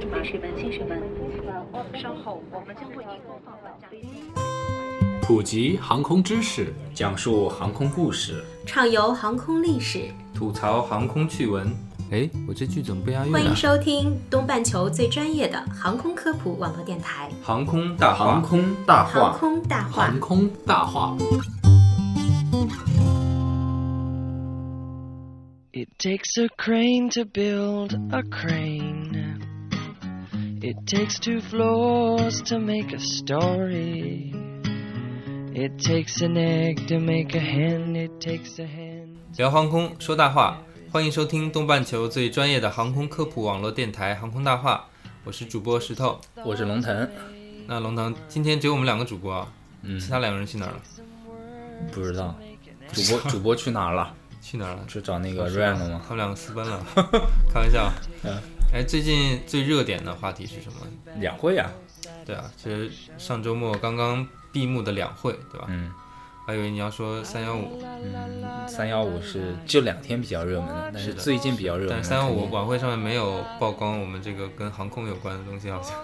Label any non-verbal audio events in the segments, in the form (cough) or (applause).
一码是本期新闻。稍后我们将为您播放本站。普及航空知识，讲述航空故事，畅游航空历史，吐槽航空趣闻。哎，我这句怎么不押韵啊？欢迎收听东半球最专业的航空科普网络电台《航空大话》。航空大话航，空大话航。空大话。It takes a crane to build a crane. It takes two floors to make a story. It takes an egg to make a hen. It takes a hen. 聊航空说大话，欢迎收听东半球最专业的航空科普网络电台《航空大话》，我是主播石头。我是龙腾，那龙腾，今天只有我们两个主播啊，嗯其他两个人去哪儿了？不知道 (laughs) 主播主播去哪儿了？去哪儿了？去找那个 Ran 了吗？他们两个私奔了，(laughs) 开玩笑。嗯哎，最近最热点的话题是什么？两会啊，对啊，其实上周末刚刚闭幕的两会，对吧？嗯还以为你要说三幺五，嗯，三幺五是这两天比较热门的，但是最近比较热门但是三幺五晚会上面没有曝光我们这个跟航空有关的东西，好像，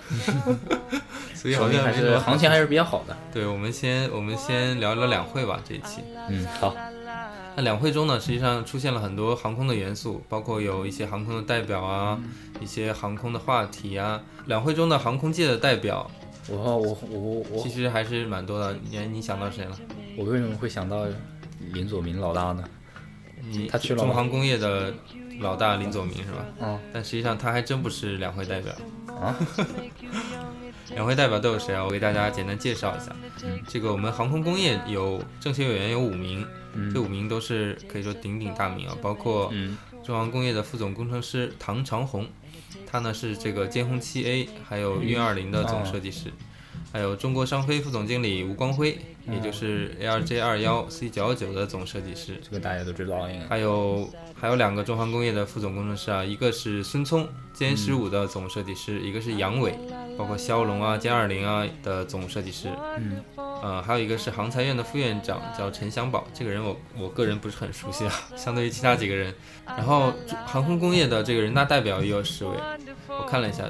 (laughs) 所以好像还是行情还是比较好的。对，我们先我们先聊聊两会吧，这一期。嗯，好，那两会中呢，实际上出现了很多航空的元素，包括有一些航空的代表啊，一些航空的话题啊。两会中的航空界的代表我我我我其实还是蛮多的。你你想到谁了？我为什么会想到林佐明老大呢？你他去了中航工业的老大林佐明是吧？嗯但实际上他还真不是两会代表。啊，(laughs) 两会代表都有谁啊？我给大家简单介绍一下。嗯这个我们航空工业有政协委员有五名，嗯。这五名都是可以说鼎鼎大名啊，包括嗯中航工业的副总工程师唐长红，他呢是这个歼轰七 A 还有运二零的总设计师，还有中国商飞副总经理吴光辉，也就是 ARJ 二幺 C 九幺九的总设计师，这个大家都知道应该。还有还有两个中航工业的副总工程师啊，一个是孙聪歼十五的总设计师，一个是杨伟，包括骁龙啊、歼二零啊的总设计师，嗯，呃，还有一个是航材院的副院长叫陈祥宝，这个人我我个人不是很熟悉啊，相对于其他几个人。然后航空工业的这个人大代表也有十位，我看了一下，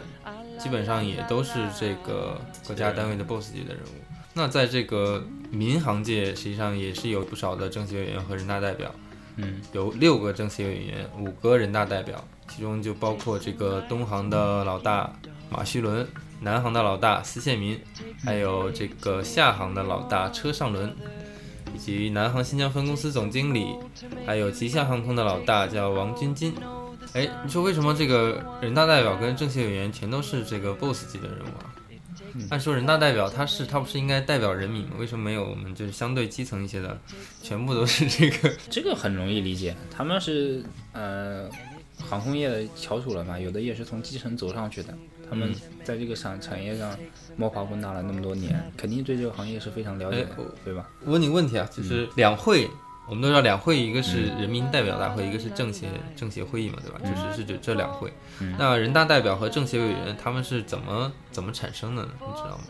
基本上也都是这个国家单位的 BOSS 级的人物。那在这个民航界，实际上也是有不少的政协委员和人大代表。嗯有六个政协委员，五个人大代表，其中就包括这个东航的老大马旭伦，南航的老大司宪民，还有这个厦航的老大车尚伦，以及南航新疆分公司总经理，还有吉祥航空的老大叫王军金。哎，你说为什么这个人大代表跟政协委员全都是这个 BOSS 级的人物啊？按说人大代表他是他不是应该代表人民吗？为什么没有我们就是相对基层一些的，全部都是这个 (laughs) 这个很容易理解，他们是呃航空业的翘楚了嘛，有的也是从基层走上去的，他们在这个产产业上摸爬滚打了那么多年，肯定对这个行业是非常了解的哎，对吧？我问你个问题啊，就是两会，我们都知道两会，一个是人民代表大会，一个是政协政协会议嘛，对吧？就是是这这两会。那人大代表和政协委员他们是怎么怎么产生的呢？你知道吗？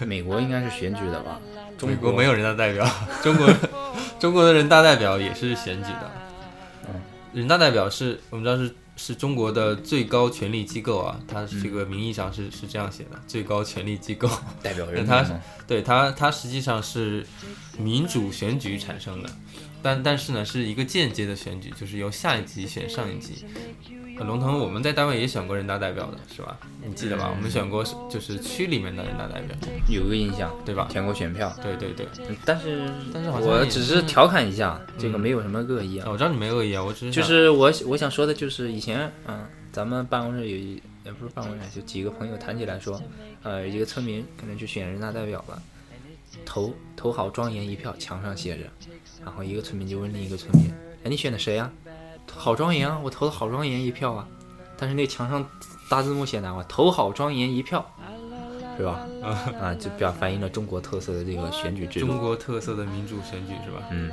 (laughs) 美国应该是选举的吧？中美国没有人大代表，中国中国的人大代表也是选举的。嗯人大代表是我们知道是是中国的最高权力机构啊，它这个名义上是是这样写的，最高权力机构。代表人民他。对它，它实际上是民主选举产生的，但但是呢，是一个间接的选举，就是由下一级选上一级。呃龙腾，我们在单位也选过人大代表的，是吧？你记得吧？我们选过是就是区里面的人大代表，有个印象，对吧？填过选票，对对对，嗯但是但是好像我只是是调侃一下，这个嗯没有什么恶意啊。啊我知道你没恶意啊，我只是就是我我想说的就是以前，嗯，咱们办公室有一也不是办公室，就几个朋友谈起来说，呃，一个村民可能去选人大代表了，投投好庄严一票，墙上写着，然后一个村民就问另一个村民，哎，你选的谁呀、好庄严啊，我投了好庄严一票啊，但是那墙上大字幕写的啊，投好庄严一票，是吧？(laughs) 啊，就表反映了中国特色的这个选举制度。中国特色的民主选举是吧？嗯，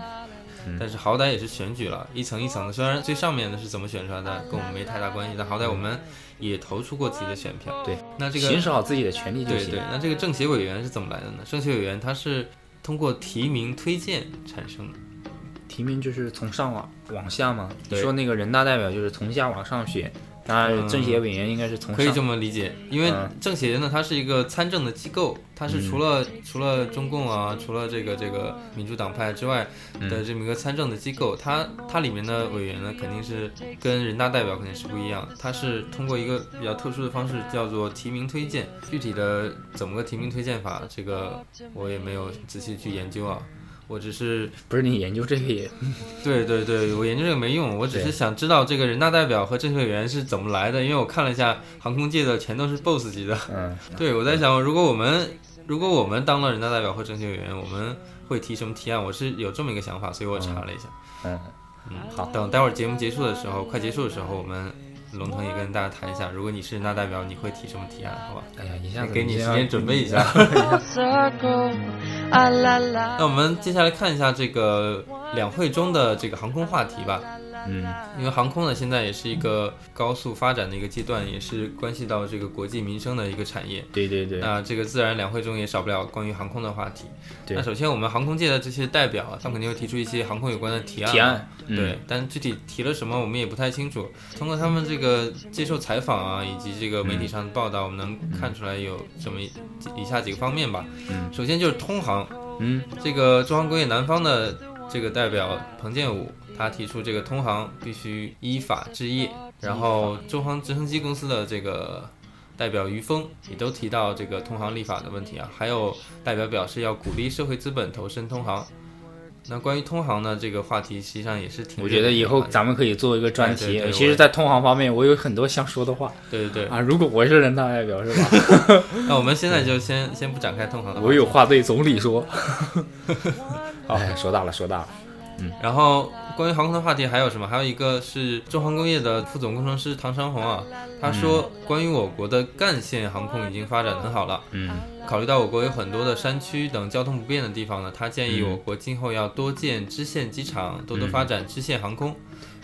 但是好歹也是选举了，一层一层的。虽然最上面的是怎么选出来的，跟我们没太大关系，但好歹我们也投出过自己的选票。对，那这个行使好自己的权利就行。对对，那这个政协委员是怎么来的呢？政协委员他是通过提名推荐产生的。提名就是从上往往下嘛。你对说那个人大代表就是从下往上选，当然，政协委员应该是从可以这么理解，因为嗯政协呢，它是一个参政的机构，它是除了、除了中共啊，除了这个这个民主党派之外的这么一个参政的机构，它它里面的委员呢，肯定是跟人大代表肯定是不一样，它是通过一个比较特殊的方式，叫做提名推荐。具体的怎么个提名推荐法，这个我也没有仔细去研究啊。我只是不是你研究这个也 (laughs) 对对对，我研究这个没用，我只是想知道这个人大代表和政协委员是怎么来的，因为我看了一下航空界的全都是 BOSS 级的。嗯，对，我在想，如果我们如果我们当了人大代表或政协委员，我们会提什么提案？我是有这么一个想法，所以我查了一下。嗯嗯，好等待会儿节目结束的时候，快结束的时候，我们龙腾也跟大家谈一下，如果你是人大代表，你会提什么提案？好吧？哎呀，一下子给你时间准备一下。(laughs) Ah. 那我们接下来看一下这个两会中的这个航空话题吧。嗯因为航空呢，现在也是一个高速发展的一个阶段，也是关系到这个国计民生的一个产业。对对对，那这个自然两会中也少不了关于航空的话题。对那首先我们航空界的这些代表啊，他们肯定会提出一些航空有关的提案。提案嗯对，但具体提了什么我们也不太清楚。通过他们这个接受采访啊，以及这个媒体上的报道，我们能看出来有这么一以下几个方面吧。嗯首先就是通航，嗯这个中航工业南方的这个代表彭建武，他提出这个通航必须依法治业，然后中航直升机公司的这个代表于峰也都提到这个通航立法的问题啊，还有代表表示要鼓励社会资本投身通航。那关于通航呢，这个话题实际上也是挺我觉得以后咱们们可以做一个专题。其实，在通航方面，我有很多想说的话对对对。啊。如果我是人大代表，是吧？(laughs) 那我们现在就先先不展开通航我有话对总理说。(laughs) 哎，说大了，说大了。然后关于航空的话题还有什么？还有一个是中航工业的副总工程师唐长红啊，他说关于我国的干线航空已经发展得很好了。嗯考虑到我国有很多的山区等交通不便的地方呢，他建议嗯我国今后要多建支线机场，多多发展支线航空，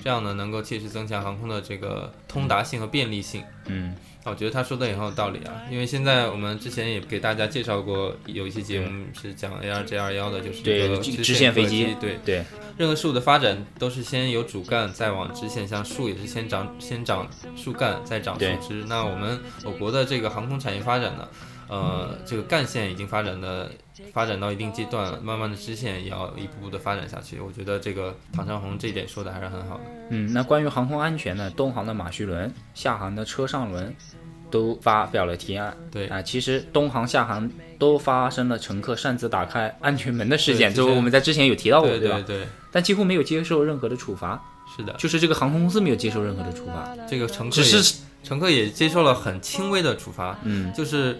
这样呢能够切实增强航空的这个通达性和便利性。嗯我觉得他说的也很有道理啊，因为现在我们之前也给大家介绍过，有一期节目是讲 ARJ 二幺的，就是一对个支线飞机对，对，任何事物的发展都是先有主干，再往支线，像树也是先长先长树干，再长树枝。那我们我国的这个航空产业发展呢，呃，这个干线已经发展的发展到一定阶段了，慢慢的支线也要一步步的发展下去。我觉得这个唐长红这一点说的还是很好的。嗯，那关于航空安全呢，东航的马叙伦、厦航的车上轮都发表了提案。对啊，其实东航、厦航都发生了乘客擅自打开安全门的事件，对之前这个我们在之前有提到过，吧？对对对，但几乎没有接受任何的处罚，是的，就是这个航空公司没有接受任何的处罚，这个乘客只是乘客也接受了很轻微的处罚，嗯就是。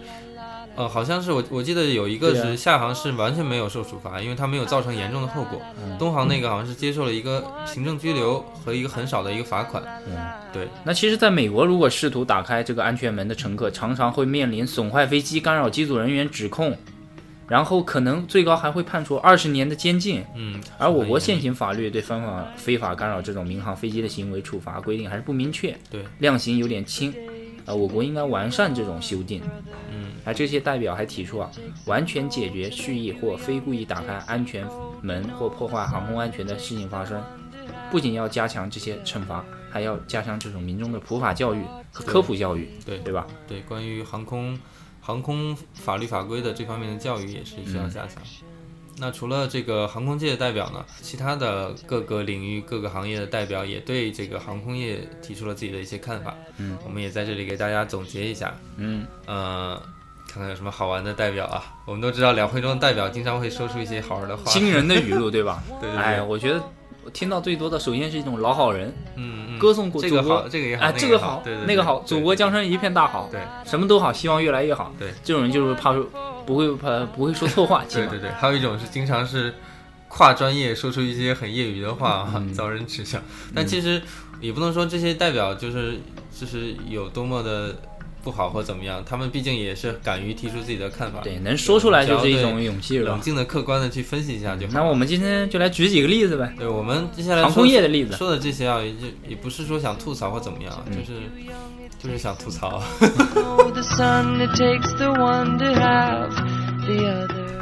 呃，好像是我我记得有一个是厦航是完全没有受处罚，因为它没有造成严重的后果。嗯东航那个好像是接受了一个行政拘留和一个很少的一个罚款。嗯。对，那其实，在美国，如果试图打开这个安全门的乘客，常常会面临损坏飞机、干扰机组人员指控，然后可能最高还会判处二十年的监禁。嗯，而我国现行法律对非法非法干扰这种民航飞机的行为处罚规定还是不明确，对，量刑有点轻。呃，我国应该完善这种修订。嗯，而这些代表还提出啊，完全解决蓄意或非故意打开安全门或破坏航空安全的事情发生，不仅要加强这些惩罚，还要加强这种民众的普法教育和科普教育，对对吧？对，关于航空航空法律法规的这方面的教育也是需要加强。那除了这个航空界的代表呢，其他的各个领域、各个行业的代表也对这个航空业提出了自己的一些看法。嗯，我们也在这里给大家总结一下。嗯，呃，看看有什么好玩的代表啊？我们都知道两会中的代表经常会说出一些好玩的话。惊人的语录，对吧？(laughs) 对对对。哎，我觉得我听到最多的，首先是一种老好人，嗯，嗯歌颂过祖国这个好，这个也好，哎，这个好，对对对那个好，祖国江山一片大好，对。什么都好，希望越来越好。对，这种人就是怕说不会怕不会说错话，对对对，还有一种是经常是跨专业说出一些很业余的话遭人耻笑。但其实也不能说这些代表就是就是有多么的不好或怎么样，他们毕竟也是敢于提出自己的看法，对，能说出来就是一种勇气？冷静的、客观的去分析一下就好。那我们今天就来举几个例子呗，对我们接下来航说空业的例子。说的这些啊，也就也不是说想吐槽或怎么样，嗯就是就是想吐槽。Oh.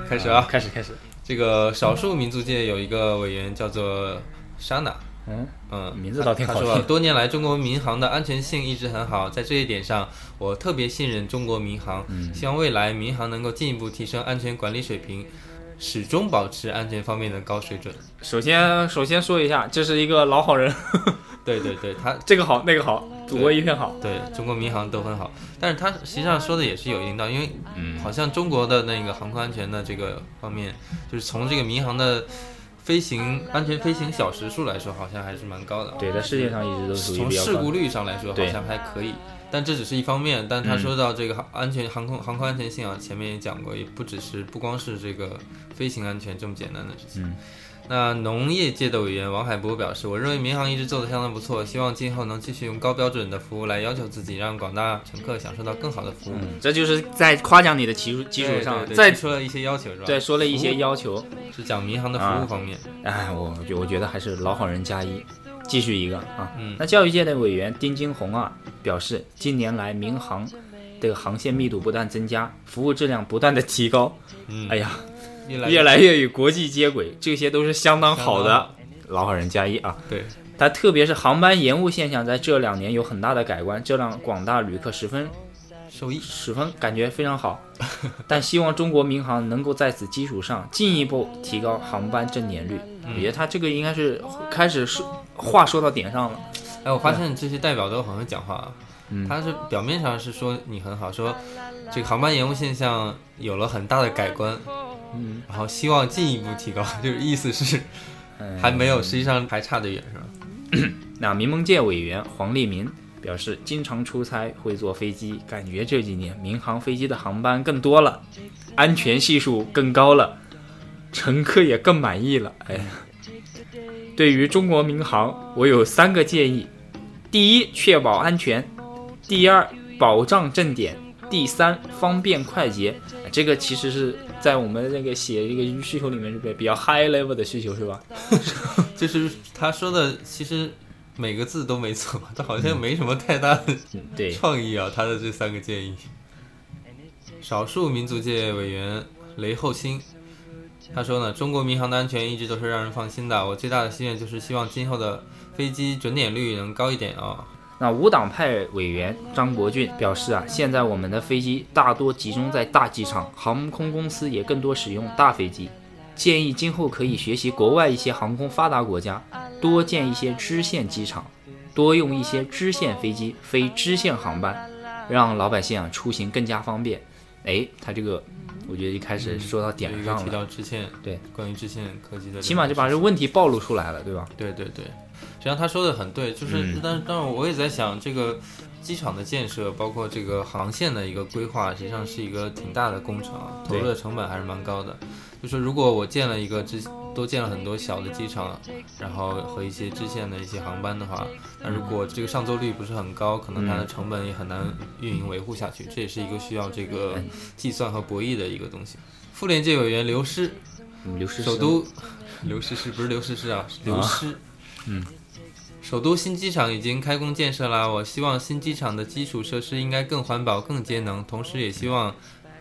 开始啊，开始开始，这个少数民族界有一个委员叫做莎娜，嗯，嗯，名字倒挺好他说啊听多年来中国民航的安全性一直很好，在这一点上，我特别信任中国民航，嗯。希望未来民航能够进一步提升安全管理水平，始终保持安全方面的高水准。首先首先说一下，这是一个老好人，(laughs) (laughs) 对对对，他这个好那个好，祖国一片好。对中国民航都很好，但是他实际上说的也是有一定道理，因为嗯。好像中国的那个航空安全的这个方面，就是从这个民航的飞行安全飞行小时数来说，好像还是蛮高的。对，在世界上一直都属于从事故率上来说，好像还可以。但这只是一方面，但他嗯说到这个航安全航空航空安全性啊，前面也讲过，也不只是不光是这个飞行安全这么简单的事情。嗯那农业界的委员王海波表示，我认为民航一直做得相当不错，希望今后能继续用高标准的服务来要求自己，让广大乘客享受到更好的服务。嗯，这就是在夸奖你的基础基础上，再提出了一些要求是吧？对说了一些要求。是讲民航的服啊务方面。哎，我觉我觉得还是老好人加一，继续一个啊。嗯那教育界的委员丁金红啊表示，近年来民航这个航线密度不断增加，服务质量不断的提高，嗯，哎呀，越来越与国际接轨，这些都是相当好的。老好人加一啊！对，它特别是航班延误现象，在这两年有很大的改观，这让广大旅客十分受益。十分感觉非常好。(laughs) 但希望中国民航能够在此基础上进一步提高航班正点率。嗯我觉得他这个应该是开始说话说到点上了。哎，我发现这些代表都很会讲话啊。嗯他是表面上是说你很好，说这个航班延误现象有了很大的改观，嗯，然后希望进一步提高，(laughs) 就是意思是嗯还没有，实际上还差得远，是吧？(clears throat) 那民盟界委员黄立民表示，经常出差会坐飞机，感觉这几年民航飞机的航班更多了，安全系数更高了，乘客也更满意了。哎呀，对于中国民航，我有三个建议：第一，确保安全；第二，保障正点；第三，方便快捷。哎这个其实是在我们那个写这个需求里面是比比较 high level 的需求，是吧？(laughs) 就是他说的，其实每个字都没错，他好像没什么太大的嗯 (laughs) 对，创意啊，他的这三个建议。少数民族界委员雷厚新，他说呢，中国民航的安全一直都是让人放心的。我最大的心愿就是希望今后的飞机准点率能高一点啊、那无党派委员张国俊表示啊，现在我们的飞机大多集中在大机场，航空公司也更多使用大飞机。建议今后可以学习国外一些航空发达国家，多建一些支线机场，多用一些支线飞机飞支线航班，让老百姓啊出行更加方便。哎，他这个我觉得一开始说到点有一个提，到支线，对，关于支线科技的，起码就把这问题暴露出来了，对吧？对对对，实际上他说的很对，就是，嗯但是但是我也在想，这个机场的建设，包括这个航线的一个规划，实际上是一个挺大的工程啊，投入的成本还是蛮高的。就说如果我建了一个支，多建了很多小的机场，然后和一些支线的一些航班的话，那如果这个上座率不是很高，可能它的嗯成本也很难运营维护下去，这也是一个需要这个嗯计算和博弈的一个东西。妇联界委员刘诗嗯刘诗诗首都刘诗诗不是刘诗诗啊，是刘诗。嗯，首都新机场已经开工建设啦，我希望新机场的基础设施应该更环保、更节能，同时也希望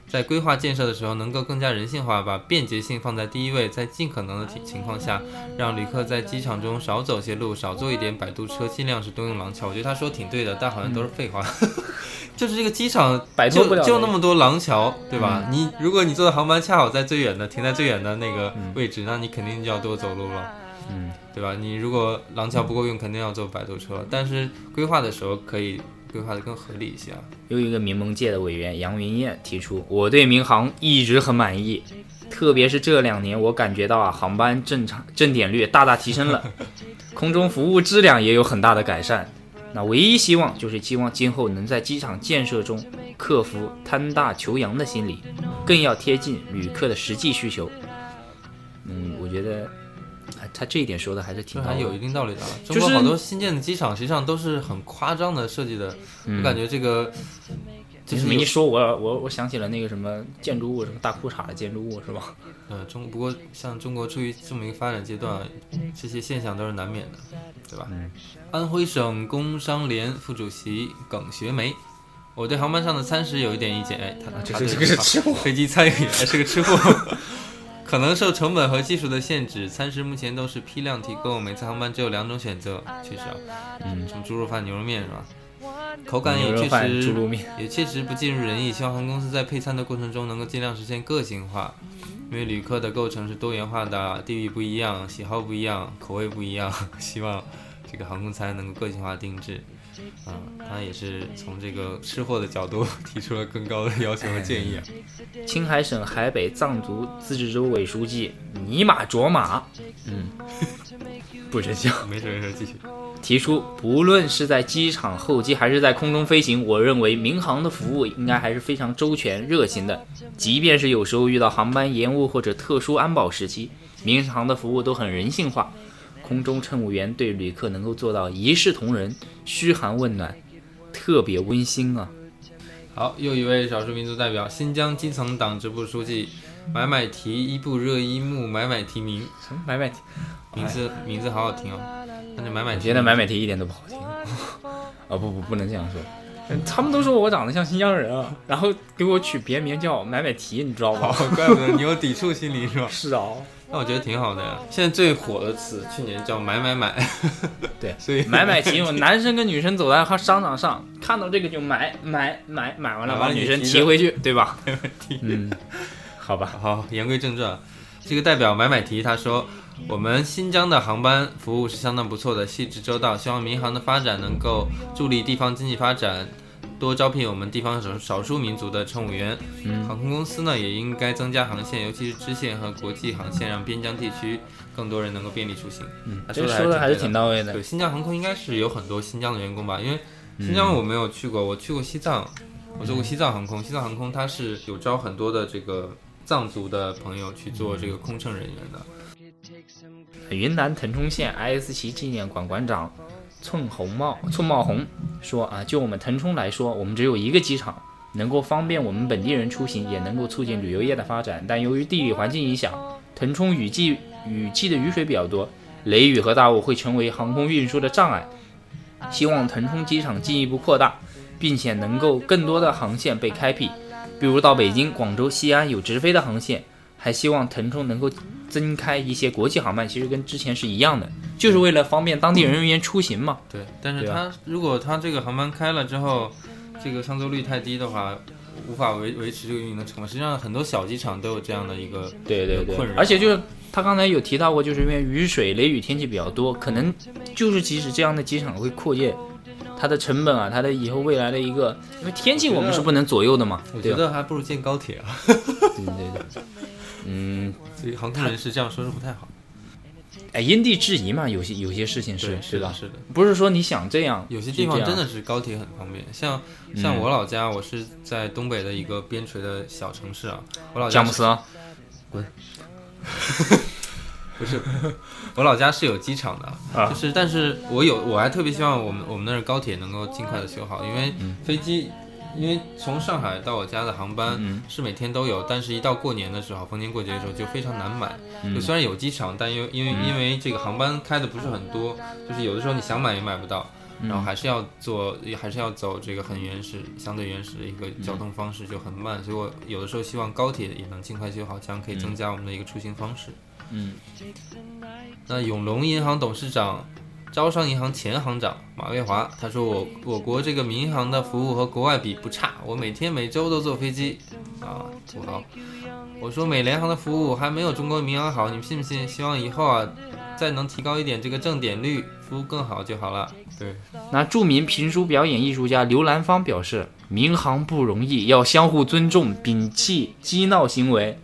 在规划建设的时候能够更加人性化，把便捷性放在第一位，在尽可能的情情况下，让旅客在机场中少走些路，少坐一点摆渡车，尽量是多用廊桥。我觉得他说挺对的，但好像都是废话。(laughs) 就是这个机场嗯摆脱不了就就那么多廊桥，对吧？你如果你坐的航班恰好在最远的，停在最远的那个位置，那你肯定就要多走路了。嗯，对吧？你如果廊桥不够用，肯定要坐摆渡车。但是规划的时候可以规划的更合理一些啊。又一个民盟界的委员杨云燕提出，我对民航一直很满意，特别是这两年，我感觉到啊，航班正常正点率大大提升了，(laughs) 空中服务质量也有很大的改善。那唯一希望就是希望今后能在机场建设中克服贪大求洋的心理，更要贴近旅客的实际需求。嗯，我觉得，啊他这一点说的还是挺还有一定道理的啊。中国好多新建的机场实际上都是很夸张的设计的，我感觉这个就你是有这么一说，我我我想起了那个什么建筑物，什么大裤衩的建筑物是吧？呃中不过像中国处于这么一个发展阶段，这些现象都是难免的，对吧？嗯安徽省工商联副主席耿学梅。我对航班上的餐食有一点意见，哎，他他这个是对吃货飞机餐饮还是个吃货。(laughs) (laughs) 可可能受成本和技术的限制，餐食目前都是批量提供，每次航班只有两种选择。确实啊，嗯，什么猪肉饭、牛肉面是吧？口感也确实肉面，也确实不尽如人意。希望航空公司在配餐的过程中能够尽量实现个性化，因为旅客的构成是多元化的，地域不一样，喜好不一样，口味不一样。(laughs) 希望这个航空餐能够个性化定制。啊、他也是从这个吃货的角度 (laughs) 提出了更高的要求和建议啊。青海省海北藏族自治州委书记尼玛卓玛，嗯，不真相。没事没事，继续。提出，不论是在机场候机还是在空中飞行，我认为民航的服务应该还是非常周全、热情的。即便是有时候遇到航班延误或者特殊安保时期，民航的服务都很人性化。空中乘务员对旅客能够做到一视同仁、嘘寒问暖，特别温馨啊！好，又一位少数民族代表，新疆基层党支部书记买买提伊布热依木买买提名，什么买买提？名字名字好好听哦。但是买买提，我觉得买买提一点都不好听。啊 (laughs) 不不不能这样说，他们都说我长得像新疆人啊，然后给我取别名叫买买提，你知道吗？哦，怪不得你有抵触心理是吧？(laughs) 是啊，那我觉得挺好的呀。现在最火的词，去年叫买买买，(laughs) 对，所以买买提，男生跟女生走在商场上，看到这个就买买买，买完了把女生提回去，对吧？没问题。嗯，好吧，(laughs) 好，言归正传，这个代表买买提他说，我们新疆的航班服务是相当不错的，细致周到，希望民航的发展能够助力地方经济发展。多招聘我们地方少少数民族的乘务员，嗯航空公司呢也应该增加航线，尤其是支线和国际航线，让边疆地区更多人能够便利出行。嗯，他这说的还是说的还是挺挺到位的对，。新疆航空应该是有很多新疆的员工吧？因为新疆我没有去过，我去过西藏，我做过西藏航空。西藏航空它是有招很多的这个藏族的朋友去做这个空乘人员的。云南腾冲县 IS 旗纪念馆馆长寸红帽寸帽红说啊，就我们腾冲来说，我们只有一个机场，能够方便我们本地人出行，也能够促进旅游业的发展。但由于地理环境影响，腾冲雨季雨季的雨水比较多，雷雨和大雾会成为航空运输的障碍。希望腾冲机场进一步扩大，并且能够更多的航线被开辟，比如到北京、广州、西安有直飞的航线。还希望腾冲能够增开一些国际航班，其实跟之前是一样的，就是为了方便当地人员出行嘛。对，但是对它如果它这个航班开了之后，这个上座率太低的话，无法维维持这个运营的成本。实际上，很多小机场都有这样的一个对对对困扰，而且就是他刚才有提到过，就是因为雨水、雷雨天气比较多，可能就是即使这样的机场会扩建，它的成本啊，它的以后未来的一个，因为天气我们是不能左右的嘛，我觉？得还不如建高铁啊。对 (laughs) 对对，嗯，所以航空人士这样说是不太好。哎，因地制宜嘛，有些有些事情是对，吧？是的是的。不是说你想这样，有些地方真的是高铁很方便，像像我老家，我是在东北的一个边陲的小城市啊，我老家是佳木斯啊，(laughs) 不是，我老家是有机场的，啊就是但是我有我还特别希望我们我们那儿高铁能够尽快的修好，因为飞机。因为从上海到我家的航班嗯是每天都有，但是一到过年的时候，逢年过节的时候就非常难买。嗯就虽然有机场，但因为因为因为这个航班开的不是很多，就是有的时候你想买也买不到。嗯然后还是要做，还是要走这个很原始、相对原始的一个交通方式，就很慢。所以我有的时候希望高铁也能尽快修好，这样可以增加我们的一个出行方式。嗯，那永隆银行董事长、招商银行前行长马月华他说我：“我国这个民航的服务和国外比不差，我每天每周都坐飞机啊，土豪。我说美联航的服务还没有中国民航好，你们信不信？希望以后啊，再能提高一点这个正点率，服务更好就好了。对。”那著名评书表演艺术家刘兰芳表示，民航不容易，要相互尊重，摒弃激闹行为，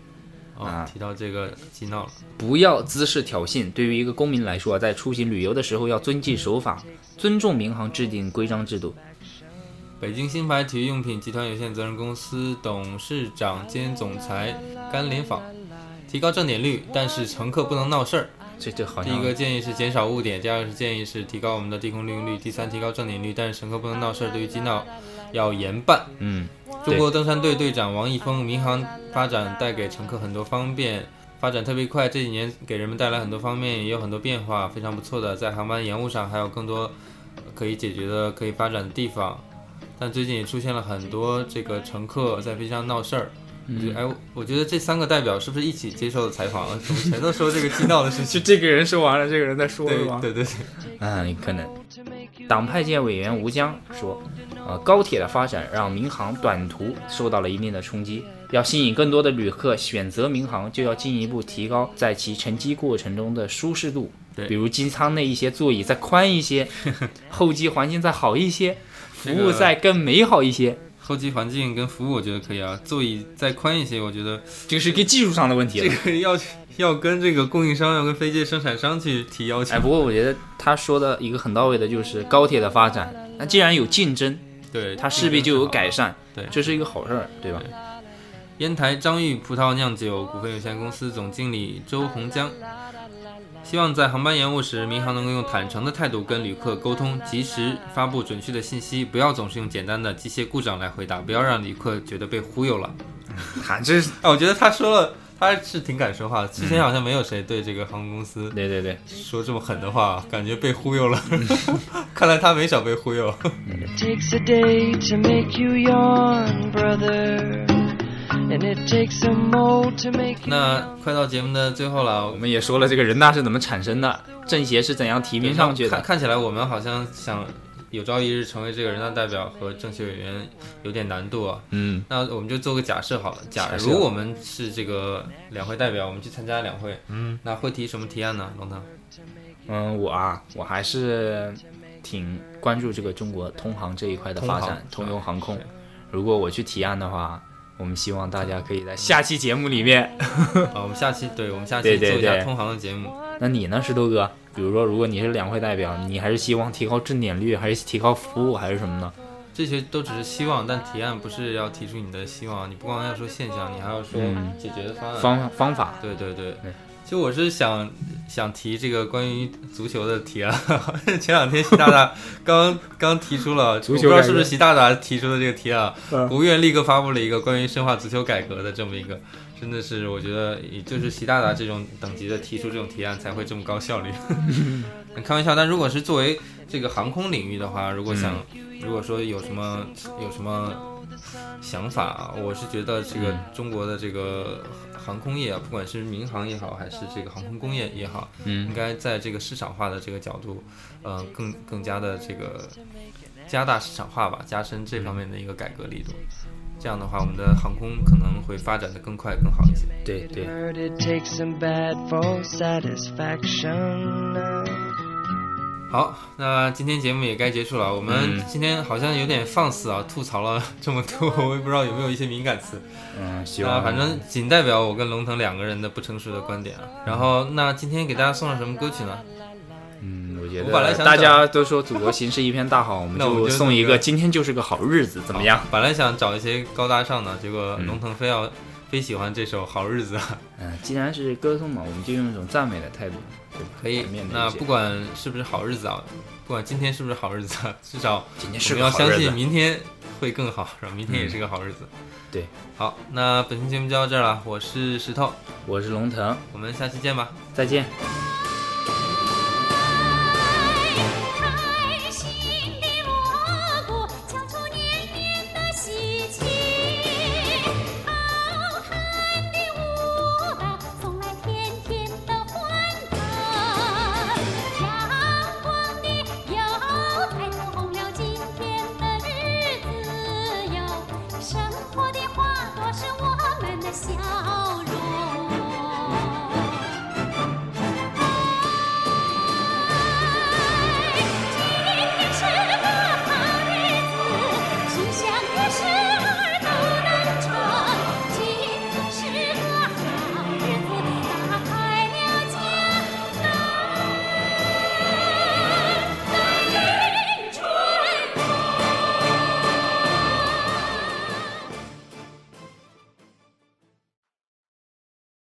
哦啊，提到这个激闹了。不要滋事挑衅。对于一个公民来说，在出行旅游的时候要遵纪守法，尊重民航制定规章制度。北京新牌体育用品集团有限责任公司董事长兼总裁甘连访，提高正点率，但是乘客不能闹事儿。这这好像第一个建议是减少误点，第二个是建议是提高我们的低空利用率，第三提高正点率，但是乘客不能闹事儿。对于激闹，要严办。嗯，中国登山队队长王一峰，民航发展带给乘客很多方便，发展特别快，这几年给人们带来很多方面，也有很多变化，非常不错的。在航班延误上还有更多可以解决的、可以发展的地方，但最近也出现了很多这个乘客在飞机上闹事儿，嗯哎，我觉得这三个代表是不是一起接受的采访？怎么全都说这个激闹的事就情？这个人说完了，这个人在说对是吧？对对对，嗯，可能。党派界委员吴江说，呃，高铁的发展让民航短途受到了一定的冲击，要吸引更多的旅客选择民航，就要进一步提高在其乘机过程中的舒适度，对比如机舱内一些座椅再宽一些，(laughs) 候机环境再好一些，服务再更美好一些，候机环境跟服务我觉得可以啊，座椅再宽一些，我觉得这个是一个技术上的问题了这。个要要跟这个供应商要跟飞机生产商去提要求。哎，不过我觉得他说的一个很到位的就是高铁的发展，那既然有竞争，对，它势必就有改善。对这是一个好事儿，对吧？烟台张裕葡萄酿酒股份有限公司总经理周洪江，希望在航班延误时，民航能够用坦诚的态度跟旅客沟通，及时发布准确的信息，不要总是用简单的机械故障来回答，不要让旅客觉得被忽悠了。他这是哎，我觉得他说了，他是挺敢说话的。之前好像没有谁对这个航空公司对对对，说这么狠的话，感觉被忽悠了。(laughs) 看来他没少被忽悠。It takes a day to make you yawn, brother. And it takes a mold to make you 那快到节目的最后了，我们也说了这个人大是怎么产生的，政协是怎样提名上去的。看看起来我们好像想有朝一日成为这个人大代表和政协委员有点难度啊。嗯，那我们就做个假设好了，假如我们是这个两会代表，我们去参加两会，嗯，那会提什么提案呢？龙腾，嗯，我啊，我还是挺关注这个中国通航这一块的发展，通用航空。如果我去提案的话，我们希望大家可以在下期节目里面。啊，我们下期对我们下期做一下通航的节目。那你呢，石头哥？比如说，如果你是两会代表，你还是希望提高正点率，还是提高服务，还是什么呢？这些都只是希望，但提案不是要提出你的希望，你不光要说现象，你还要说嗯解决的方案。方方法，对对对对，其实我是想想提这个关于足球的提案。(laughs) 前两天习大大刚刚提出了，足球我不知道是不是习大大提出的这个提案，嗯国务院立刻发布了一个关于深化足球改革的这么一个，真的是我觉得也就是习大大这种等级的提出这种提案才会这么高效率。(laughs) 开玩笑，但如果是作为这个航空领域的话，如果想、如果说有什么有什么想法啊，我是觉得这个嗯中国的这个航空业啊，不管是民航也好，还是这个航空工业也好，嗯应嗯该在这个市场化的这个角度，呃，更更加的这个加大市场化吧，加深这方面的一个改革力度。这样的话，我们的航空可能会发展的更快、更好一些。对对，好，那今天节目也该结束了。我们嗯今天好像有点放肆啊，吐槽了这么多，我也不知道有没有一些敏感词。嗯，希望反正仅代表我跟龙腾两个人的不成熟的观点啊。然后，那今天给大家送上什么歌曲呢？嗯，我本来想得大家都说祖国形势一片大好，我们就就送一个个今天就是个好日子，怎么样？本来想找一些高大上的，结果嗯龙腾非要、非喜欢这首《好日子》啊。嗯，既然是歌颂嘛，我们就用一种赞美的态度，对？可以那不管是不是好日子啊，不管今天是不是好日子啊，(laughs) 至少我们要相信明天会更好，是吧？明天也是个好日子。对，好，那本期节目就到这儿了，我是石头，我是龙腾，我们下期见吧。再见。